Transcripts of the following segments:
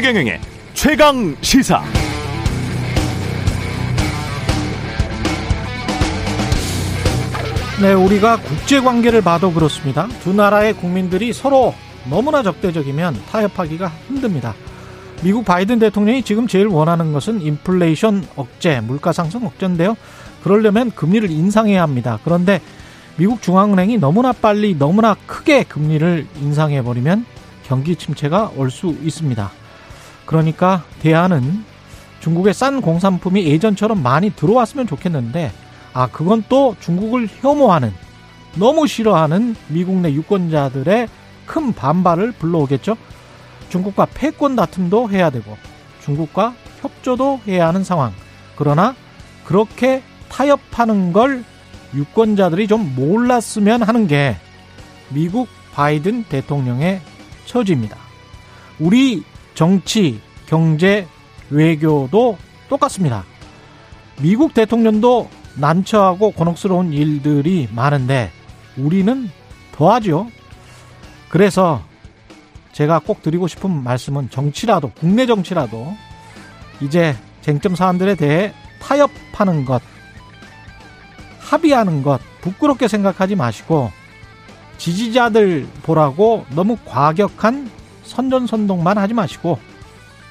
최경영의 최강 시사. 네, 우리가 국제 관계를 봐도 그렇습니다. 두 나라의 국민들이 서로 너무나 적대적이면 타협하기가 힘듭니다. 미국 바이든 대통령이 지금 제일 원하는 것은 인플레이션 억제, 물가 상승 억제인데요. 그러려면 금리를 인상해야 합니다. 그런데 미국 중앙은행이 너무나 빨리 너무나 크게 금리를 인상해 버리면 경기 침체가 올 수 있습니다. 그러니까 대안은 중국의 싼 공산품이 예전처럼 많이 들어왔으면 좋겠는데 아 그건 또 중국을 혐오하는 너무 싫어하는 미국 내 유권자들의 큰 반발을 불러오겠죠. 중국과 패권 다툼도 해야 되고 중국과 협조도 해야 하는 상황. 그러나 그렇게 타협하는 걸 유권자들이 좀 몰랐으면 하는 게 미국 바이든 대통령의 처지입니다. 우리 정치, 경제, 외교도 똑같습니다. 미국 대통령도 난처하고 곤혹스러운 일들이 많은데 우리는 더하죠. 그래서 제가 꼭 드리고 싶은 말씀은 정치라도 국내 정치라도 이제 쟁점 사안들에 대해 타협하는 것, 합의하는 것 부끄럽게 생각하지 마시고 지지자들 보라고 너무 과격한 선전선동만 하지 마시고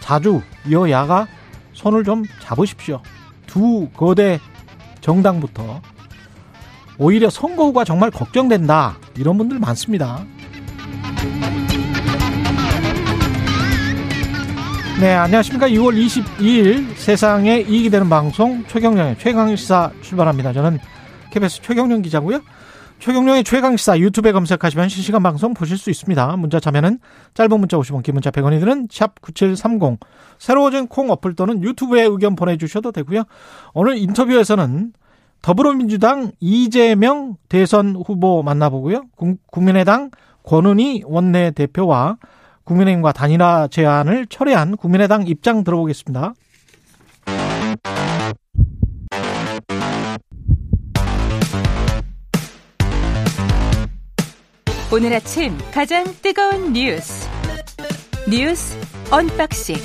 자주 여야가 손을 좀 잡으십시오. 두 거대 정당부터 오히려 선거 후가 정말 걱정된다. 이런 분들 많습니다. 네, 안녕하십니까. 6월 22일 세상에 이익이 되는 방송 최경령의 최강시사 출발합니다. 저는 KBS 최경령 기자고요. 최경령의 최강시사 유튜브에 검색하시면 실시간 방송 보실 수 있습니다. 문자 참여는 짧은 문자 50원, 긴 문자 100원이 드는 샵9730 새로워진 콩 어플 또는 유튜브에 의견 보내주셔도 되고요. 오늘 인터뷰에서는 더불어민주당 이재명 대선 후보 만나보고요. 국민의당 권은희 원내대표와 국민의힘과 단일화 제안을 철회한 국민의당 입장 들어보겠습니다. 오늘 아침 가장 뜨거운 뉴스 뉴스 언박싱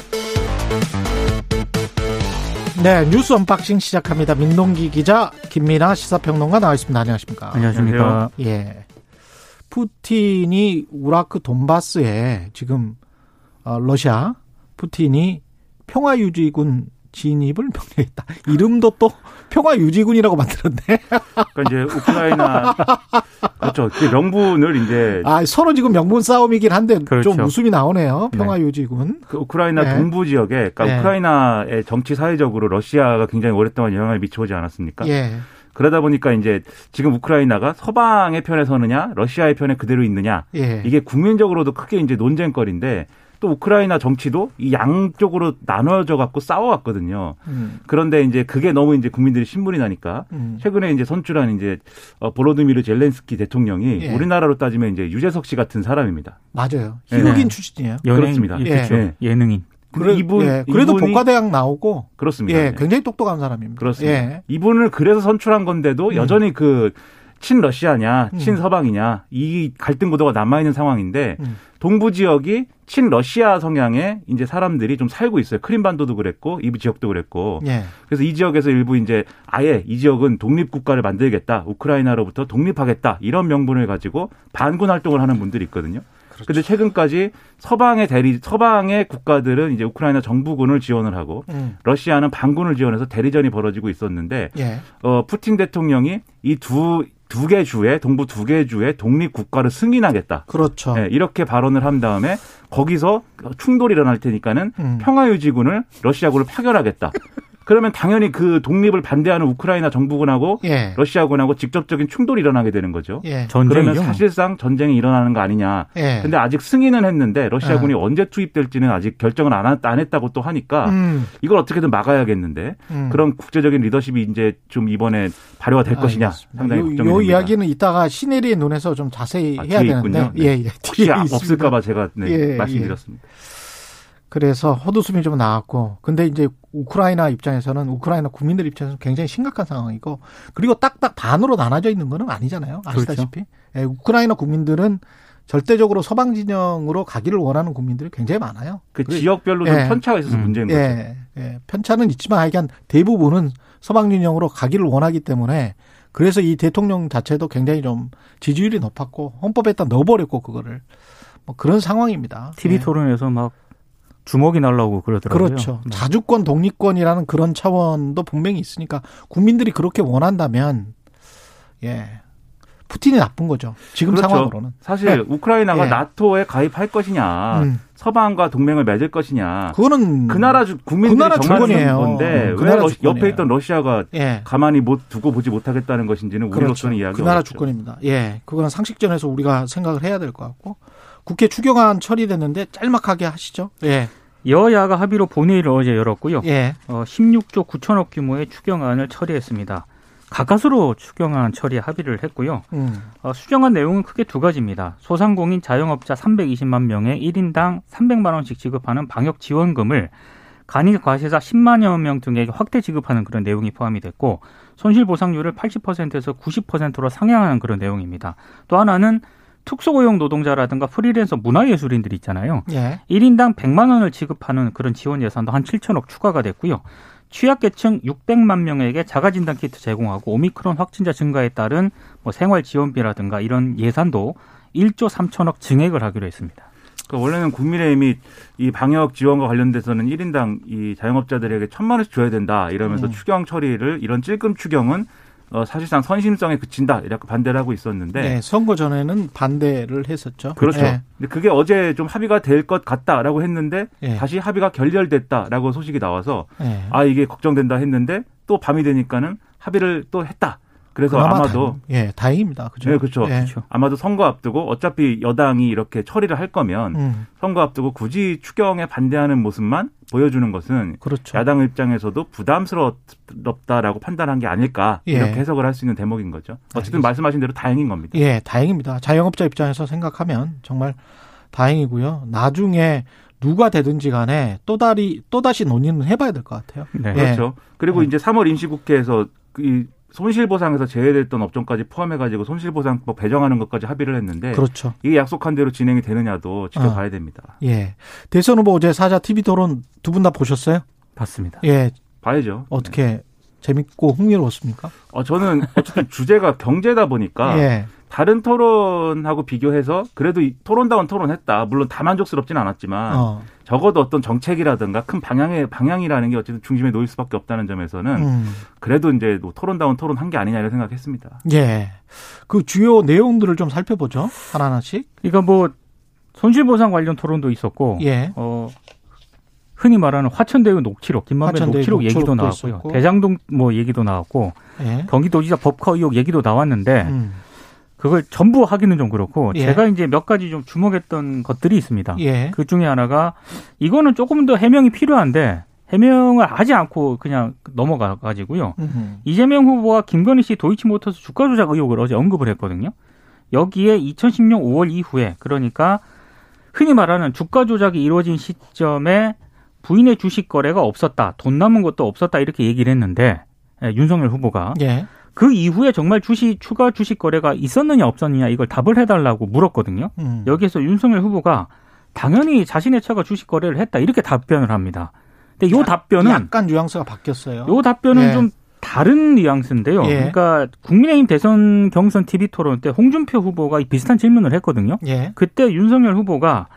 네 뉴스 언박싱 시작합니다. 민동기 기자 김민아 시사평론가 나와 있습니다. 안녕하십니까? 안녕하십니까? 예. 푸틴이 우크라 돈바스에 지금 어, 러시아 푸틴이 평화유지군 진입을 명령했다. 이름도 또 평화유지군이라고 만들었네. 그러니까 이제 우크라이나 그렇죠. 그 명분을 이제 아 서로 지금 명분 싸움이긴 한데 그렇죠. 좀 웃음이 나오네요. 평화 유지군. 네. 그 우크라이나 네. 동부 지역에 그러니까 네. 우크라이나의 정치 사회적으로 러시아가 굉장히 오랫동안 영향을 미쳐오지 않았습니까? 예. 그러다 보니까 이제 지금 우크라이나가 서방의 편에 서느냐, 러시아의 편에 그대로 있느냐, 예. 이게 국민적으로도 크게 이제 논쟁거리인데 또 우크라이나 정치도 이 양쪽으로 나눠져 갖고 싸워왔거든요. 음, 그런데 이제 그게 너무 이제 국민들이 신물이 나니까 음. 최근에 이제 선출한 이제 어, 보로드미르 젤렌스키 대통령이 예. 우리나라로 따지면 이제 유재석 씨 같은 사람입니다. 맞아요. 네. 희극인 출신이에요. 그렇습니다. 예. 그렇죠. 예. 예능인. 그래, 이분 예, 그래도 이분이- 복과대학 나오고 그렇습니다. 예, 네. 굉장히 똑똑한 사람입니다. 그렇습니다. 예. 이분을 그래서 선출한 건데도 음. 여전히 그 친러시아냐, 음. 친서방이냐 이 갈등 구도가 남아 있는 상황인데 음. 동부 지역이 친러시아 성향의 이제 사람들이 좀 살고 있어요. 크림반도도 그랬고 이 지역도 그랬고 예. 그래서 이 지역에서 일부 이제 아예 이 지역은 독립 국가를 만들겠다, 우크라이나로부터 독립하겠다 이런 명분을 가지고 반군 활동을 하는 분들이 있거든요. 그렇죠. 근데 최근까지 서방의 대리 서방의 국가들은 이제 우크라이나 정부군을 지원을 하고 음. 러시아는 반군을 지원해서 대리전이 벌어지고 있었는데 예. 어 푸틴 대통령이 이 두 두 개 주의 동부 두 개 주의 독립 국가를 승인하겠다. 그렇죠. 예, 이렇게 발언을 한 다음에 거기서 충돌이 일어날 테니까는 음. 평화 유지군을 러시아군을 파견하겠다. 그러면 당연히 그 독립을 반대하는 우크라이나 정부군하고 예. 러시아군하고 직접적인 충돌이 일어나게 되는 거죠. 예. 그러면 전쟁이요. 사실상 전쟁이 일어나는 거 아니냐. 예. 근데 아직 승인은 했는데 러시아군이 언제 투입될지는 아직 결정을 안, 한- 안 했다고 또 하니까 음. 이걸 어떻게든 막아야겠는데 음. 그런 국제적인 리더십이 이제 좀 이번에 발효가 될 것이냐 알겠습니다. 상당히 요, 걱정이 요 됩니다. 이야기는 이따가 시네리의 눈에서 좀 자세히 아, 해야 되는데 있군요. 네. 예, 예. 혹시 아-. 없을까봐 제가 네, 예, 말씀드렸습니다. 그래서 헛웃음이 좀 나왔고 근데 이제 우크라이나 입장에서는 우크라이나 국민들 입장에서는 굉장히 심각한 상황이고 그리고 딱딱 반으로 나눠져 있는 거는 아니잖아요. 아시다시피. 예, 우크라이나 국민들은 절대적으로 서방 진영으로 가기를 원하는 국민들이 굉장히 많아요. 그 지역별로 좀 예. 편차가 있어서 음. 문제인 거죠. 예, 예. 편차는 있지만 하여간 대부분은 서방 진영으로 가기를 원하기 때문에 그래서 이 대통령 자체도 굉장히 좀 지지율이 높았고 헌법에다 넣어버렸고 그거를 뭐 그런 상황입니다. TV 예. 토론에서 막 주먹이 날라오고 그러더라고요. 그렇죠. 네. 자주권, 독립권이라는 그런 차원도 분명히 있으니까 국민들이 그렇게 원한다면 예 푸틴이 나쁜 거죠. 지금 그렇죠. 상황으로는. 사실 네. 우크라이나가 예. 나토에 가입할 것이냐, 음. 서방과 동맹을 맺을 것이냐, 그거는 그 나라 주- 국민들이 그 나라. 주는 건데 그왜 나라 러시-. 옆에 있던 러시아가 예. 가만히 못 두고 보지 못하겠다는 것인지는 그렇죠. 우리로서는 이해하기 그 나라 어렵죠. 주권입니다. 예. 그거는 상식전에서 우리가 생각을 해야 될 것 같고 국회 추경안 처리됐는데 짤막하게 하시죠. 예. 여야가 합의로 본회의를 어제 열었고요. 예. 어, 16조 9천억 규모의 추경안을 처리했습니다. 가까스로 추경안 처리에 합의를 했고요. 음. 어, 수정한 내용은 크게 두 가지입니다. 소상공인 자영업자 320만 명에 1인당 300만 원씩 지급하는 방역 지원금을 간이 과세자 10만여 명 등에게 확대 지급하는 그런 내용이 포함이 됐고 손실 보상률을 80%에서 90%로 상향하는 그런 내용입니다. 또 하나는 특수고용 노동자라든가 프리랜서 문화예술인들 있잖아요. 예. 1인당 100만 원을 지급하는 그런 지원 예산도 한 7천억 추가가 됐고요. 취약계층 600만 명에게 자가진단 키트 제공하고 오미크론 확진자 증가에 따른 뭐 생활 지원비라든가 이런 예산도 1조 3천억 증액을 하기로 했습니다. 그 원래는 국민의힘이 이 방역 지원과 관련돼서는 1인당 이 자영업자들에게 천만 원씩 줘야 된다 이러면서 음. 추경 처리를 이런 찔끔 추경은 어, 사실상 선심성에 그친다 이렇게 반대를 하고 있었는데 네. 선거 전에는 반대를 했었죠. 그렇죠. 예. 근데 그게 어제 좀 합의가 될 것 같다라고 했는데 예. 다시 합의가 결렬됐다라고 소식이 나와서 예. 아 이게 걱정된다 했는데 또 밤이 되니까는 합의를 또 했다. 그래서 아마도 다행, 예, 다행입니다. 그죠? 네, 그렇죠. 예. 아마도 선거 앞두고 어차피 여당이 이렇게 처리를 할 거면 음, 선거 앞두고 굳이 추경에 반대하는 모습만 보여주는 것은 그렇죠. 야당 입장에서도 부담스럽다라고 판단한 게 아닐까 예. 이렇게 해석을 할 수 있는 대목인 거죠. 어쨌든 알겠습니다. 말씀하신 대로 다행인 겁니다. 예, 다행입니다. 자영업자 입장에서 생각하면 정말 다행이고요. 나중에 누가 되든지 간에 또다리 또다시 논의는 해봐야 될 것 같아요. 네. 예. 그렇죠. 그리고 네. 이제 3월 임시국회에서 이 손실보상에서 제외됐던 업종까지 포함해가지고 손실보상법 배정하는 것까지 합의를 했는데 그렇죠. 이게 약속한 대로 진행이 되느냐도 지켜봐야 됩니다. 예. 대선 후보 어제 사자 TV 토론 두 분 다 보셨어요? 봤습니다. 예. 봐야죠. 어떻게 재밌고 흥미로웠습니까? 어, 저는 어쨌든 주제가 경제다 보니까 예. 다른 토론하고 비교해서 그래도 이 토론다운 토론했다. 물론 다 만족스럽진 않았지만 어. 적어도 어떤 정책이라든가 큰 방향의 방향이라는 게 어쨌든 중심에 놓일 수밖에 없다는 점에서는 음. 그래도 이제 뭐 토론다운 토론 한 게 아니냐 이런 생각했습니다. 예. 그 주요 내용들을 좀 살펴보죠. 하나하나씩. 그러니까 뭐 손실보상 관련 토론도 있었고 예. 어, 흔히 말하는 화천대유 녹취록, 김만배 화천대유 녹취록 얘기도 녹취록도 나왔고요. 있었고. 대장동 뭐 얘기도 나왔고 예. 경기도지사 법커 의혹 얘기도 나왔는데 음. 그걸 전부 하기는 좀 그렇고 예. 제가 이제 몇 가지 좀 주목했던 것들이 있습니다. 예. 그 중에 하나가 이거는 조금 더 해명이 필요한데 해명을 하지 않고 그냥 넘어가 가지고요. 음. 이재명 후보와 김건희 씨 도이치모터스 주가 조작 의혹을 어제 언급을 했거든요. 여기에 2010년 5월 이후에 그러니까 흔히 말하는 주가 조작이 이루어진 시점에 부인의 주식 거래가 없었다, 돈 남은 것도 없었다 이렇게 얘기를 했는데 예, 윤석열 후보가 예. 그 이후에 정말 주식 추가 주식 거래가 있었느냐 없었느냐 이걸 답을 해달라고 물었거든요. 음. 여기에서 윤석열 후보가 당연히 자신의 차가 주식 거래를 했다 이렇게 답변을 합니다. 근데 요 답변은 약간 뉘앙스가 바뀌었어요. 요 답변은 예. 좀 다른 뉘앙스인데요. 예. 그러니까 국민의힘 대선 경선 TV 토론 때 홍준표 후보가 이 비슷한 질문을 했거든요. 예. 그때 윤석열 후보가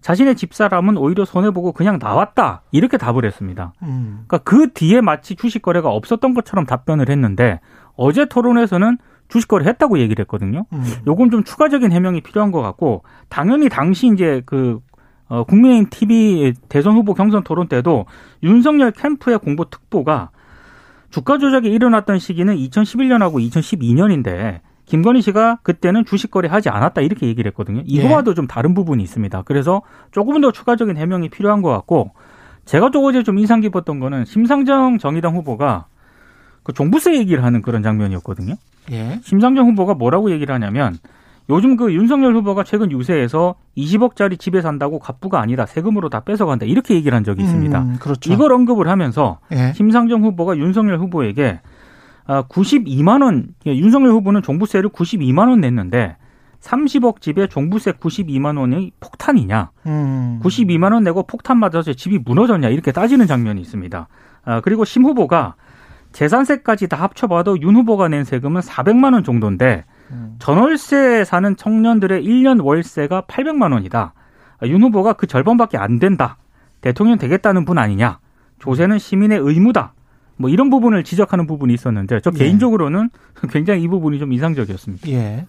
자신의 집사람은 오히려 손해보고 그냥 나왔다 이렇게 답을 했습니다. 음. 그러니까 그 뒤에 마치 주식 거래가 없었던 것처럼 답변을 했는데 어제 토론에서는 주식 거래 했다고 얘기를 했거든요. 음. 요건 좀 추가적인 해명이 필요한 것 같고 당연히 당시 이제 그 어, 국민의힘 TV 대선 후보 경선 토론 때도 윤석열 캠프의 공보 특보가 주가 조작이 일어났던 시기는 2011년하고 2012년인데 김건희 씨가 그때는 주식 거래하지 않았다 이렇게 얘기를 했거든요. 이거와도 좀 다른 부분이 있습니다. 그래서 조금 더 추가적인 해명이 필요한 것 같고 제가 또 어제 좀 인상 깊었던 거는 심상정 정의당 후보가 그 종부세 얘기를 하는 그런 장면이었거든요. 예. 심상정 후보가 뭐라고 얘기를 하냐면 요즘 그 윤석열 후보가 최근 유세에서 20억짜리 집에 산다고 갑부가 아니다 세금으로 다 뺏어간다 이렇게 얘기를 한 적이 있습니다. 음, 그렇죠. 이걸 언급을 하면서 예. 심상정 후보가 윤석열 후보에게 아, 92만 원 예, 윤석열 후보는 종부세를 92만 원 냈는데 30억 집에 종부세 92만 원이 폭탄이냐? 음. 92만 원 내고 폭탄 맞아서 집이 무너졌냐? 이렇게 따지는 장면이 있습니다. 아, 그리고 심 후보가 재산세까지 다 합쳐봐도 윤 후보가 낸 세금은 400만 원 정도인데 음. 전월세 사는 청년들의 1년 월세가 800만 원이다. 아, 윤 후보가 그 절반밖에 안 된다. 대통령 되겠다는 분 아니냐. 조세는 시민의 의무다. 뭐 이런 부분을 지적하는 부분이 있었는데 저 예. 개인적으로는 굉장히 이 부분이 좀 인상적이었습니다. 예.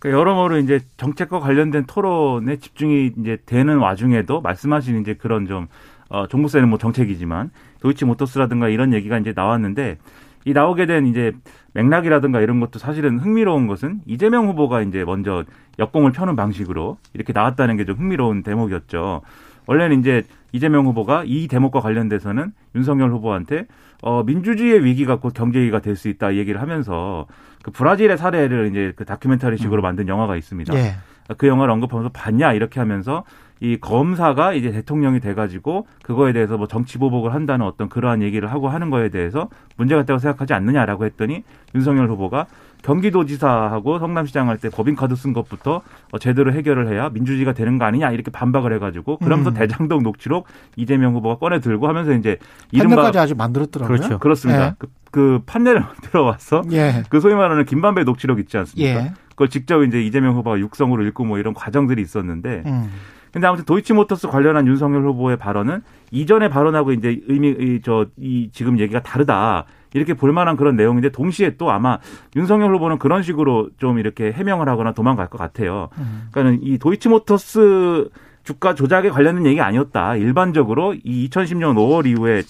그 여러모로 이제 정책과 관련된 토론에 집중이 이제 되는 와중에도 말씀하신 이제 그런 좀 어, 종부세는 뭐 정책이지만 도이치모터스라든가 이런 얘기가 이제 나왔는데 이 나오게 된 이제 맥락이라든가 이런 것도 사실은 흥미로운 것은 이재명 후보가 이제 먼저 역공을 펴는 방식으로 이렇게 나왔다는 게 좀 흥미로운 대목이었죠. 원래는 이제 이재명 후보가 이 대목과 관련돼서는 윤석열 후보한테 어, 민주주의의 위기가 곧 경제 위기가 될 수 있다 이 얘기를 하면서 그 브라질의 사례를 이제 그 다큐멘터리식으로 만든 영화가 있습니다. 예. 그 영화를 언급하면서 봤냐 이렇게 하면서 이 검사가 이제 대통령이 돼가지고 그거에 대해서 뭐 정치 보복을 한다는 어떤 그러한 얘기를 하고 하는 거에 대해서 문제가 있다고 생각하지 않느냐라고 했더니 윤석열 후보가 경기도지사하고 성남시장 할 때 법인카드 쓴 것부터 어, 제대로 해결을 해야 민주주의가 되는 거 아니냐 이렇게 반박을 해가지고 그러면서 음. 대장동 녹취록 이재명 후보가 꺼내 들고 하면서 이제 판례까지 아직 만들었더라고요. 그렇죠. 그렇습니다. 예. 그, 그 판례를 왔어. 예. 그 소위 말하는 김반배 녹취록 있지 않습니까? 예. 그걸 직접 이제 이재명 후보가 육성으로 읽고 뭐 이런 과정들이 있었는데 음. 근데 아무튼 도이치모터스 관련한 윤석열 후보의 발언은 이전에 발언하고 이제 의미 저이 지금 얘기가 다르다. 이렇게 볼 만한 그런 내용인데 동시에 또 아마 윤석열 후보는 그런 식으로 좀 이렇게 해명을 하거나 도망갈 것 같아요. 음. 그러니까는 이 도이치모터스 주가 조작에 관련된 얘기 아니었다. 일반적으로 이 2010년 5월 이후에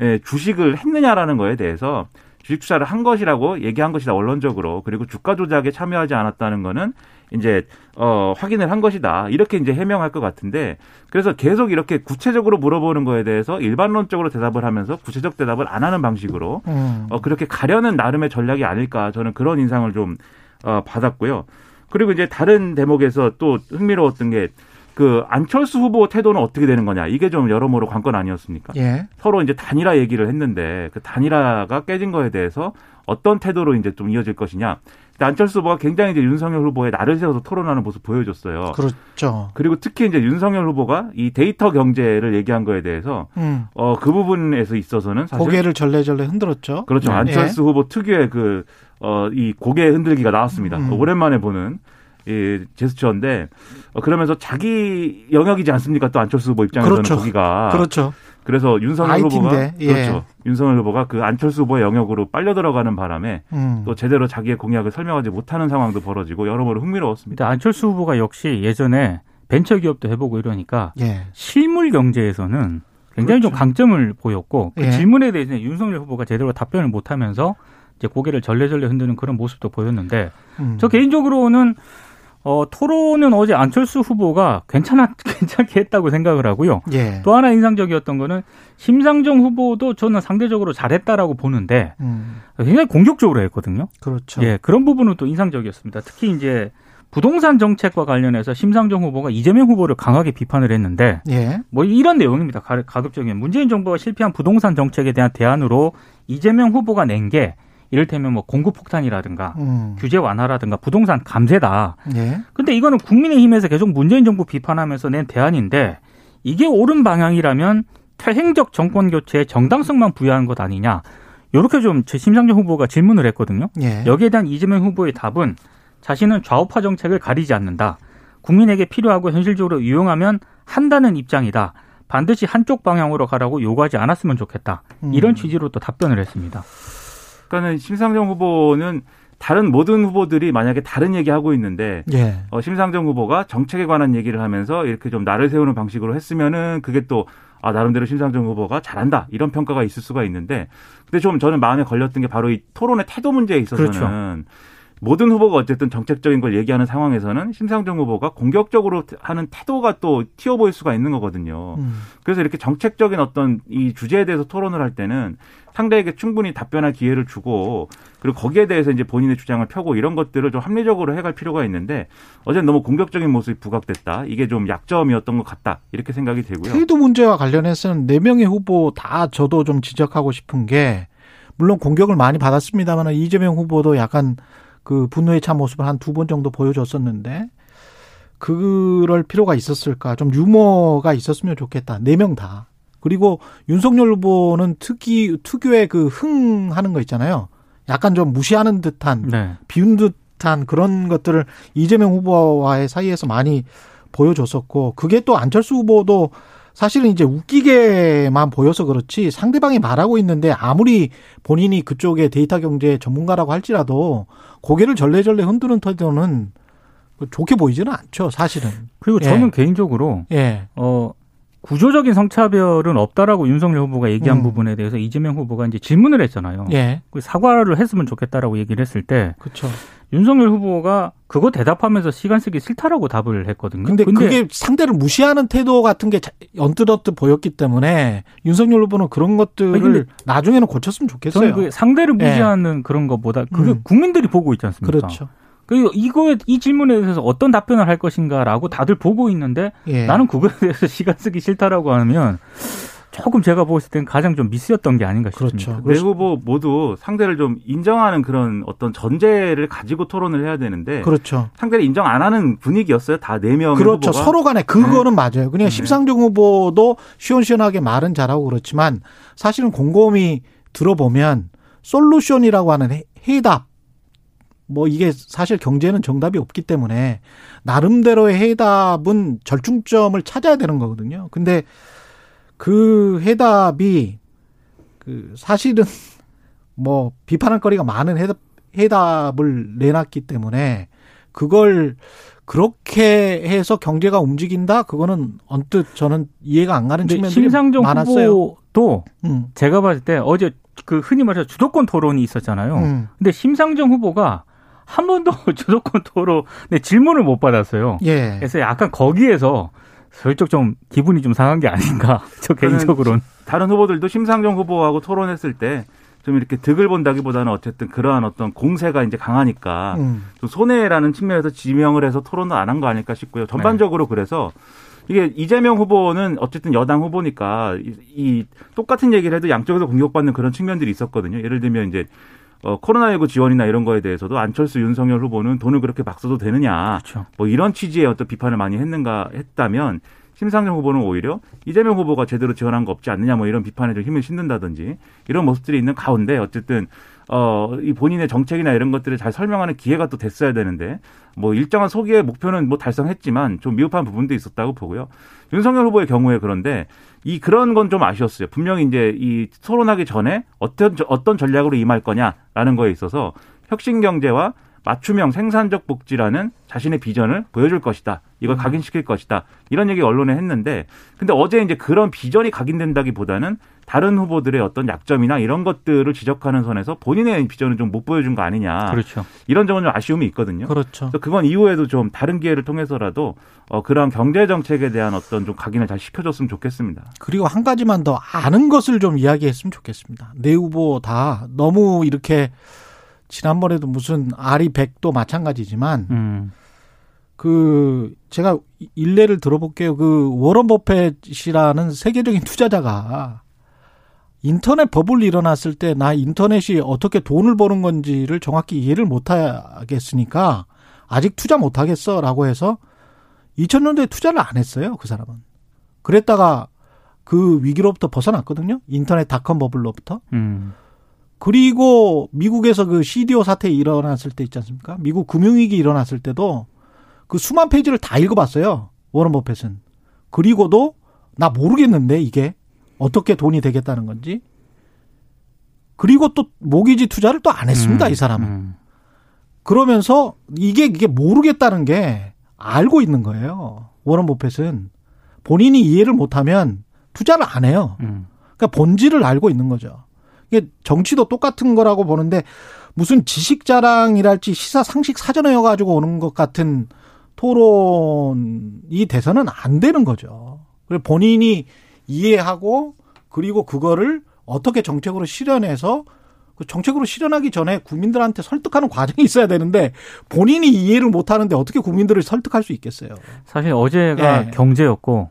에, 주식을 했느냐라는 거에 대해서 주식 투자를 한 것이라고 얘기한 것이다 원론적으로 그리고 주가 조작에 참여하지 않았다는 거는 이제 어 확인을 한 것이다 이렇게 이제 해명할 것 같은데 그래서 계속 이렇게 구체적으로 물어보는 거에 대해서 일반론적으로 대답을 하면서 구체적 대답을 안 하는 방식으로 음. 어, 그렇게 가려는 나름의 전략이 아닐까 저는 그런 인상을 좀 어, 받았고요. 그리고 이제 다른 대목에서 또 흥미로웠던 게 그 안철수 후보 태도는 어떻게 되는 거냐 이게 좀 여러모로 관건 아니었습니까? 예. 서로 이제 단일화 얘기를 했는데 그 단일화가 깨진 거에 대해서 어떤 태도로 이제 좀 이어질 것이냐. 안철수 후보가 굉장히 이제 윤석열 후보의 나를 세워서 토론하는 모습 보여줬어요. 그렇죠. 그리고 특히 이제 윤석열 후보가 이 데이터 경제를 얘기한 거에 대해서 음. 어그 부분에서 있어서는 사실 고개를 절레절레 흔들었죠. 그렇죠. 네. 안철수 후보 특유의 그, 어, 이 고개 흔들기가 나왔습니다. 음. 오랜만에 보는 이 제스처인데, 어, 그러면서 자기 영역이지 않습니까? 또 안철수 후보 입장에서는 그렇죠. 거기가. 그렇죠. 그래서 윤석열 IT 인데, 후보가. 예. 그렇죠. 윤석열 후보가 그 안철수 후보의 영역으로 빨려 들어가는 바람에 음. 또 제대로 자기의 공약을 설명하지 못하는 상황도 벌어지고 여러모로 흥미로웠습니다. 안철수 후보가 역시 예전에 벤처기업도 해보고 이러니까 예. 실물 경제에서는 굉장히 좀 그렇죠. 강점을 보였고 그 예. 질문에 대해서 윤석열 후보가 제대로 답변을 못하면서 이제 고개를 절레절레 흔드는 그런 모습도 보였는데 음. 저 개인적으로는 어, 토론은 어제 안철수 후보가 괜찮았 괜찮게 했다고 생각을 하고요. 예. 또 하나 인상적이었던 거는 심상정 후보도 저는 상대적으로 잘했다라고 보는데 음. 굉장히 공격적으로 했거든요. 그렇죠. 예, 그런 부분은 또 인상적이었습니다. 특히 이제 부동산 정책과 관련해서 심상정 후보가 이재명 후보를 강하게 비판을 했는데 예. 뭐 이런 내용입니다. 가- 가급적이면 문재인 정부가 실패한 부동산 정책에 대한 대안으로 이재명 후보가 낸 게 이를테면 뭐 공급 폭탄이라든가 음. 규제 완화라든가 부동산 감세다. 예. 근데 이거는 국민의힘에서 계속 문재인 정부 비판하면서 낸 대안인데 이게 옳은 방향이라면 퇴행적 정권 교체에 정당성만 부여한 것 아니냐. 이렇게 좀 제 심상정 후보가 질문을 했거든요. 예. 여기에 대한 이재명 후보의 답은 자신은 좌우파 정책을 가리지 않는다. 국민에게 필요하고 현실적으로 유용하면 한다는 입장이다. 반드시 한쪽 방향으로 가라고 요구하지 않았으면 좋겠다. 음. 이런 취지로 또 답변을 했습니다. 그러니까는 심상정 후보는 다른 모든 후보들이 만약에 다른 얘기 하고 있는데 예. 어, 심상정 후보가 정책에 관한 얘기를 하면서 이렇게 좀 나를 세우는 방식으로 했으면은 그게 또 아, 나름대로 심상정 후보가 잘한다 이런 평가가 있을 수가 있는데 근데 좀 저는 마음에 걸렸던 게 바로 이 토론의 태도 문제에 있어서는 그렇죠. 모든 후보가 어쨌든 정책적인 걸 얘기하는 상황에서는 심상정 후보가 공격적으로 하는 태도가 또 튀어 보일 수가 있는 거거든요. 음. 그래서 이렇게 정책적인 어떤 이 주제에 대해서 토론을 할 때는 상대에게 충분히 답변할 기회를 주고 그리고 거기에 대해서 이제 본인의 주장을 펴고 이런 것들을 좀 합리적으로 해갈 필요가 있는데 어제는 너무 공격적인 모습이 부각됐다. 이게 좀 약점이었던 것 같다. 이렇게 생각이 되고요. 태도 문제와 관련해서는 네 명의 후보 다 저도 좀 지적하고 싶은 게 물론 공격을 많이 받았습니다만 이재명 후보도 약간 그 분노에 찬 모습을 한 두 번 정도 보여줬었는데 그럴 필요가 있었을까? 좀 유머가 있었으면 좋겠다. 네 명 다. 그리고 윤석열 후보는 특이 특유의 그 흥하는 거 있잖아요. 약간 좀 무시하는 듯한 네. 비운 듯한 그런 것들을 이재명 후보와의 사이에서 많이 보여줬었고 그게 또 안철수 후보도 사실은 이제 웃기게만 보여서 그렇지 상대방이 말하고 있는데 아무리 본인이 그쪽에 데이터 경제 전문가라고 할지라도 고개를 절레절레 흔드는 태도는 좋게 보이지는 않죠, 사실은. 그리고 예. 저는 개인적으로 예. 어 구조적인 성차별은 없다라고 윤석열 후보가 얘기한 음. 부분에 대해서 이재명 후보가 이제 질문을 했잖아요. 예. 그 사과를 했으면 좋겠다라고 얘기를 했을 때 그렇죠. 윤석열 후보가 그거 대답하면서 시간 쓰기 싫다라고 답을 했거든요. 근데, 그게 상대를 무시하는 태도 같은 게 자- 언뜻언뜻 보였기 때문에 윤석열 후보는 그런 것들을 근데 나중에는 고쳤으면 좋겠어요. 저는 그 상대를 무시하는 그런 것보다 그게 음. 국민들이 보고 있지 않습니까? 그렇죠. 그 이거에 이 질문에 대해서 어떤 답변을 할 것인가라고 다들 보고 있는데 예. 나는 그거에 대해서 시간 쓰기 싫다라고 하면 조금 제가 보았을 땐 가장 좀 미스였던 게 아닌가 싶습니다. 그렇죠. 네 후보 모두 상대를 좀 인정하는 그런 어떤 전제를 가지고 토론을 해야 되는데 그렇죠. 상대를 인정 안 하는 분위기였어요. 다 네 명의 그렇죠. 후보가. 서로 간에 그거는 맞아요. 그냥 네. 심상정 후보도 시원시원하게 말은 잘하고 그렇지만 사실은 곰곰이 들어보면 솔루션이라고 하는 해- 해답 뭐 이게 사실 경제는 정답이 없기 때문에 나름대로의 해답은 절충점을 찾아야 되는 거거든요. 근데 그 해답이 그 사실은 뭐 비판할 거리가 많은 해답, 해답을 내놨기 때문에 그걸 그렇게 해서 경제가 움직인다? 그거는 언뜻 저는 이해가 안 가는 측면들이 심상정 많았어요. 후보도 음. 제가 봤을 때 어제 그 흔히 말해서 주도권 토론이 있었잖아요. 음. 근데 심상정 후보가 한 번도 주도권 토론에 질문을 못 받았어요. 예. 그래서 약간 거기에서 슬쩍 좀 기분이 좀 상한 게 아닌가. 저 개인적으로는. 다른 후보들도 심상정 후보하고 토론했을 때 좀 이렇게 득을 본다기보다는 어쨌든 그러한 어떤 공세가 이제 강하니까 음. 좀 손해라는 측면에서 지명을 해서 토론을 안 한 거 아닐까 싶고요. 전반적으로 그래서 이게 이재명 후보는 어쨌든 여당 후보니까 이, 이 똑같은 얘기를 해도 양쪽에서 공격받는 그런 측면들이 있었거든요. 예를 들면 이제 어, 코로나19 지원이나 이런 거에 대해서도 안철수 윤석열 후보는 돈을 그렇게 막 써도 되느냐. 그렇죠. 뭐 이런 취지의 어떤 비판을 많이 했는가 했다면 심상정 후보는 오히려 이재명 후보가 제대로 지원한 거 없지 않느냐 뭐 이런 비판에 좀 힘을 싣는다든지 이런 모습들이 있는 가운데 어쨌든 어, 이 본인의 정책이나 이런 것들을 잘 설명하는 기회가 또 됐어야 되는데 뭐 일정한 소기의 목표는 뭐 달성했지만 좀 미흡한 부분도 있었다고 보고요. 윤석열 후보의 경우에 그런데 이 그런 건 좀 아쉬웠어요. 분명히 이제 이 토론하기 전에 어떤 어떤 전략으로 임할 거냐라는 거에 있어서 혁신 경제와 맞춤형 생산적 복지라는 자신의 비전을 보여줄 것이다. 이걸 각인시킬 것이다. 이런 얘기 언론에 했는데, 근데 어제 이제 그런 비전이 각인된다기보다는 다른 후보들의 어떤 약점이나 이런 것들을 지적하는 선에서 본인의 비전을 좀 못 보여준 거 아니냐. 그렇죠. 이런 점은 좀 아쉬움이 있거든요. 그렇죠. 그래서 그건 이후에도 좀 다른 기회를 통해서라도 어, 그러한 경제 정책에 대한 어떤 좀 각인을 잘 시켜줬으면 좋겠습니다. 그리고 한 가지만 더 아는 것을 좀 이야기했으면 좋겠습니다. 네 후보 다 너무 이렇게 지난번에도 무슨 아리 백도 마찬가지지만 음. 그 제가 일례를 들어볼게요. 그 워런 버펫이라는 세계적인 투자자가 인터넷 버블이 일어났을 때 나 인터넷이 어떻게 돈을 버는 건지를 정확히 이해를 못 하겠으니까 아직 투자 못 하겠어라고 해서 2000년도에 투자를 안 했어요. 그 사람은. 그랬다가 그 위기로부터 벗어났거든요. 인터넷 닷컴 버블로부터. 음. 그리고 미국에서 그 CDO 사태 일어났을 때 있지 않습니까? 미국 금융위기 일어났을 때도 그 수만 페이지를 다 읽어봤어요. 워런 버핏은. 그리고도 나 모르겠는데 이게 어떻게 돈이 되겠다는 건지. 그리고 또 모기지 투자를 또 안 했습니다. 음. 이 사람은. 음. 그러면서 이게 이게 모르겠다는 게 알고 있는 거예요. 워런 버핏은 본인이 이해를 못하면 투자를 안 해요. 음. 그러니까 본질을 알고 있는 거죠. 이게 정치도 똑같은 거라고 보는데 무슨 지식 자랑이랄지 시사 상식 사전에 가지고 오는 것 같은 토론이 돼서는 안 되는 거죠. 그리고 본인이 이해하고 그리고 그거를 어떻게 정책으로 실현해서 그 정책으로 실현하기 전에 국민들한테 설득하는 과정이 있어야 되는데 본인이 이해를 못 하는데 어떻게 국민들을 설득할 수 있겠어요. 사실 어제가 예. 경제였고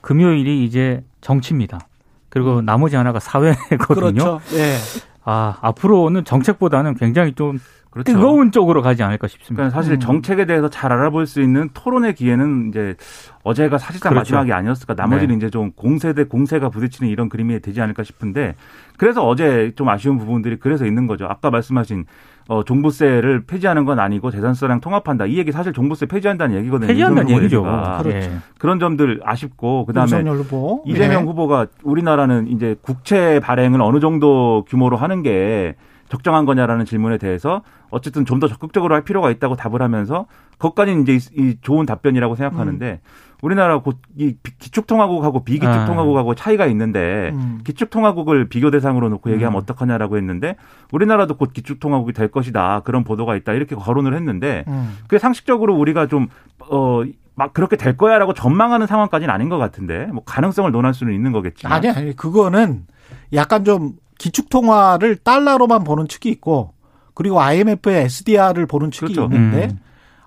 금요일이 이제 정치입니다. 그리고 나머지 하나가 사회거든요. 그렇죠. 예. 아, 앞으로는 정책보다는 굉장히 좀 그렇죠. 뜨거운 쪽으로 가지 않을까 싶습니다. 그러니까 사실 음. 정책에 대해서 잘 알아볼 수 있는 토론의 기회는 이제 어제가 사실상 그렇죠. 마지막이 아니었을까. 나머지는 이제 좀 공세 대 공세가 부딪히는 이런 그림이 되지 않을까 싶은데 그래서 어제 좀 아쉬운 부분들이 그래서 있는 거죠. 아까 말씀하신 어, 종부세를 폐지하는 건 아니고 재산세랑 통합한다. 이 얘기 사실 종부세 폐지한다는 얘기거든요. 폐지한다는 얘기죠. 얘기가. 그렇죠. 예. 그런 점들 아쉽고 그다음에 후보 이재명 예. 후보가 우리나라는 이제 국채 발행을 어느 정도 규모로 하는 게 적정한 거냐라는 질문에 대해서 어쨌든 좀 더 적극적으로 할 필요가 있다고 답을 하면서 그것까지는 이제 이- 이 좋은 답변이라고 생각하는데 우리나라 곧이 기축통화국하고 비기축통화국하고 차이가 있는데 음. 기축통화국을 비교 대상으로 놓고 얘기하면 음. 어떡하냐라고 했는데 우리나라도 곧 기축통화국이 될 것이다 그런 보도가 있다 이렇게 거론을 했는데 음. 그게 상식적으로 우리가 좀, 어, 막 그렇게 될 거야라고 전망하는 상황까지는 아닌 것 같은데, 뭐 가능성을 논할 수는 있는 거겠지만. 아니 아니 그거는 약간 좀 기축통화를 달러로만 보는 측이 있고 그리고 IMF의 SDR을 보는 측이 그렇죠. 있는데 음.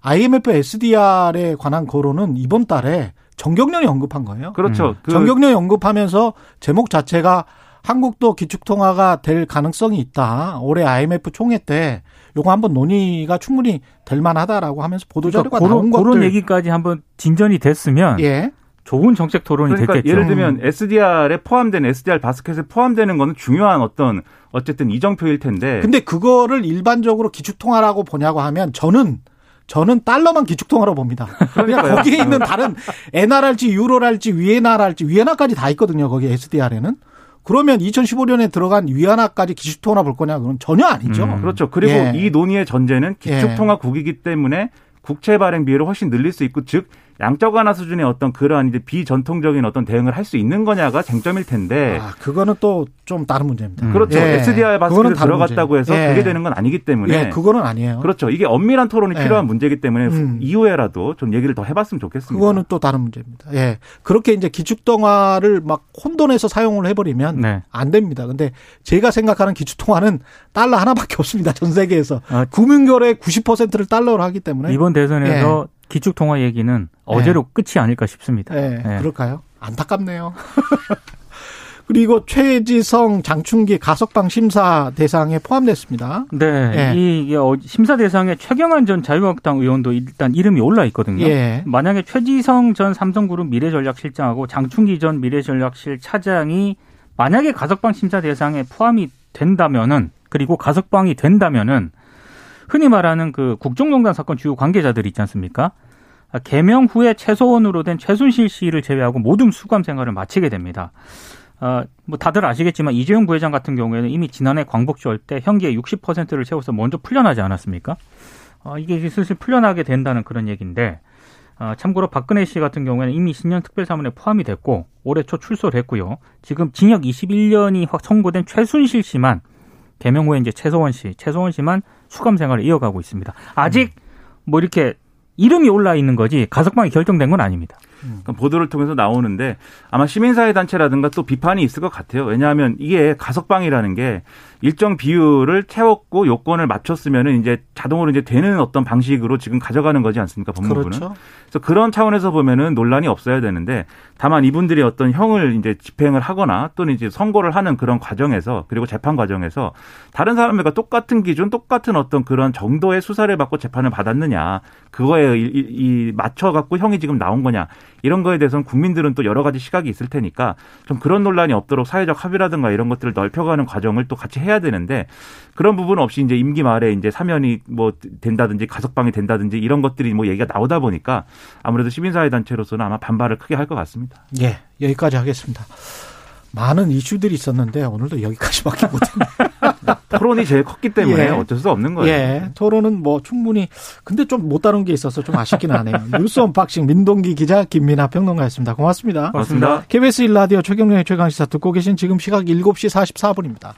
IMF SDR에 관한 거론은 이번 달에 정경련이 언급한 거예요. 그렇죠. 그 정경련이 언급하면서 제목 자체가 한국도 기축통화가 될 가능성이 있다. 올해 IMF 총회 때 요거 한번 논의가 충분히 될 만하다라고 하면서 보도자료가 그러니까 나온 그런, 것들. 그런 얘기까지 한번 진전이 됐으면 예. 좋은 정책 토론이 그러니까 됐겠죠. 예를 들면 SDR에 포함된 SDR 바스켓에 포함되는 거는 중요한 어떤 어쨌든 이정표일 텐데. 근데 그거를 일반적으로 기축통화라고 보냐고 하면 저는 저는 달러만 기축통화로 봅니다. 그냥 그러니까요. 거기에 있는 다른 엔화랄지 유로랄지 위에나랄지 위에나까지 다 있거든요. 거기 SDR에는. 그러면 2015년에 들어간 위안화까지 기축통화 볼 거냐? 그건 전혀 아니죠. 음. 그렇죠. 그리고 예. 이 논의의 전제는 기축통화국이기 때문에 국채 발행 비율을 훨씬 늘릴 수 있고 즉 양적 완화 수준의 어떤 그러한 이제 비전통적인 어떤 대응을 할 수 있는 거냐가 쟁점일 텐데. 아, 그거는 또 좀 다른 문제입니다. 음. 그렇죠. 예. SDR 바스켓에 들어갔다고 문제. 해서 예. 그게 되는 건 아니기 때문에. 예, 그거는 아니에요. 그렇죠. 이게 엄밀한 토론이 예. 필요한 문제이기 때문에 음. 이후에라도 좀 얘기를 더 해봤으면 좋겠습니다. 그거는 또 다른 문제입니다. 예. 그렇게 이제 기축통화를 막 혼돈해서 사용을 해버리면 네. 안 됩니다. 근데 제가 생각하는 기축통화는 달러 하나밖에 없습니다. 전 세계에서. 아, 금융결의 90%를 달러로 하기 때문에. 이번 대선에서 기축통화 얘기는 어제로 끝이 아닐까 싶습니다. 예, 예. 그럴까요? 안타깝네요. 그리고 최지성, 장충기 가석방 심사 대상에 포함됐습니다. 네, 예. 이 어, 심사 대상에 최경환 전 자유한국당 의원도 일단 이름이 올라 있거든요. 예. 만약에 최지성 전 삼성그룹 미래전략실장하고 장충기 전 미래전략실 차장이 만약에 가석방 심사 대상에 포함이 된다면은 그리고 가석방이 된다면은 흔히 말하는 그 국정농단 사건 주요 관계자들 있지 않습니까? 아, 개명 후에 최소원으로 된 최순실 씨를 제외하고 모든 수감 생활을 마치게 됩니다. 아, 뭐 다들 아시겠지만 이재용 부회장 같은 경우에는 이미 지난해 광복절 때 형기의 60%를 채워서 먼저 풀려나지 않았습니까? 어, 이게 이제 슬슬 풀려나게 된다는 그런 얘기인데 어, 참고로 박근혜 씨 같은 경우에는 이미 신년 특별사문에 포함이 됐고 올해 초 출소를 했고요. 지금 징역 21년이 확 선고된 최순실 씨만 개명 후에 이제 최소원 씨, 최소원 씨만 수감 생활을 이어가고 있습니다. 아직 뭐 이렇게 이름이 올라 있는 거지 가석방이 결정된 건 아닙니다. 그러니까 보도를 통해서 나오는데 아마 시민사회 단체라든가 또 비판이 있을 것 같아요. 왜냐하면 이게 가석방이라는 게 일정 비율을 채웠고 요건을 맞췄으면은 이제 자동으로 이제 되는 어떤 방식으로 지금 가져가는 거지 않습니까? 법무부는. 그렇죠. 그래서 그런 차원에서 보면은 논란이 없어야 되는데 다만 이분들이 어떤 형을 이제 집행을 하거나 또는 이제 선고를 하는 그런 과정에서 그리고 재판 과정에서 다른 사람들과 똑같은 기준, 똑같은 어떤 그런 정도의 수사를 받고 재판을 받았느냐 그거에 이, 이- 이 맞춰 갖고 형이 지금 나온 거냐 이런 거에 대해서는 국민들은 또 여러 가지 시각이 있을 테니까 좀 그런 논란이 없도록 사회적 합의라든가 이런 것들을 넓혀가는 과정을 또 같이 해야 되는데 그런 부분 없이 이제 임기 말에 이제 사면이 뭐 된다든지 가석방이 된다든지 이런 것들이 뭐 얘기가 나오다 보니까 아무래도 시민사회 단체로서는 아마 반발을 크게 할 것 같습니다. 예, 여기까지 하겠습니다. 많은 이슈들이 있었는데 오늘도 여기까지밖에 못했네요. 토론이 제일 컸기 때문에 예. 어쩔 수 없는 거예요. 예, 토론은 뭐 충분히 근데 좀 못 다룬 게 있어서 좀 아쉽긴 하네요. 뉴스 언박싱 민동기 기자 김민아 평론가였습니다. 고맙습니다. 고맙습니다. KBS 1라디오 최경영의 최강시사 듣고 계신 지금 시각 7시 44분입니다.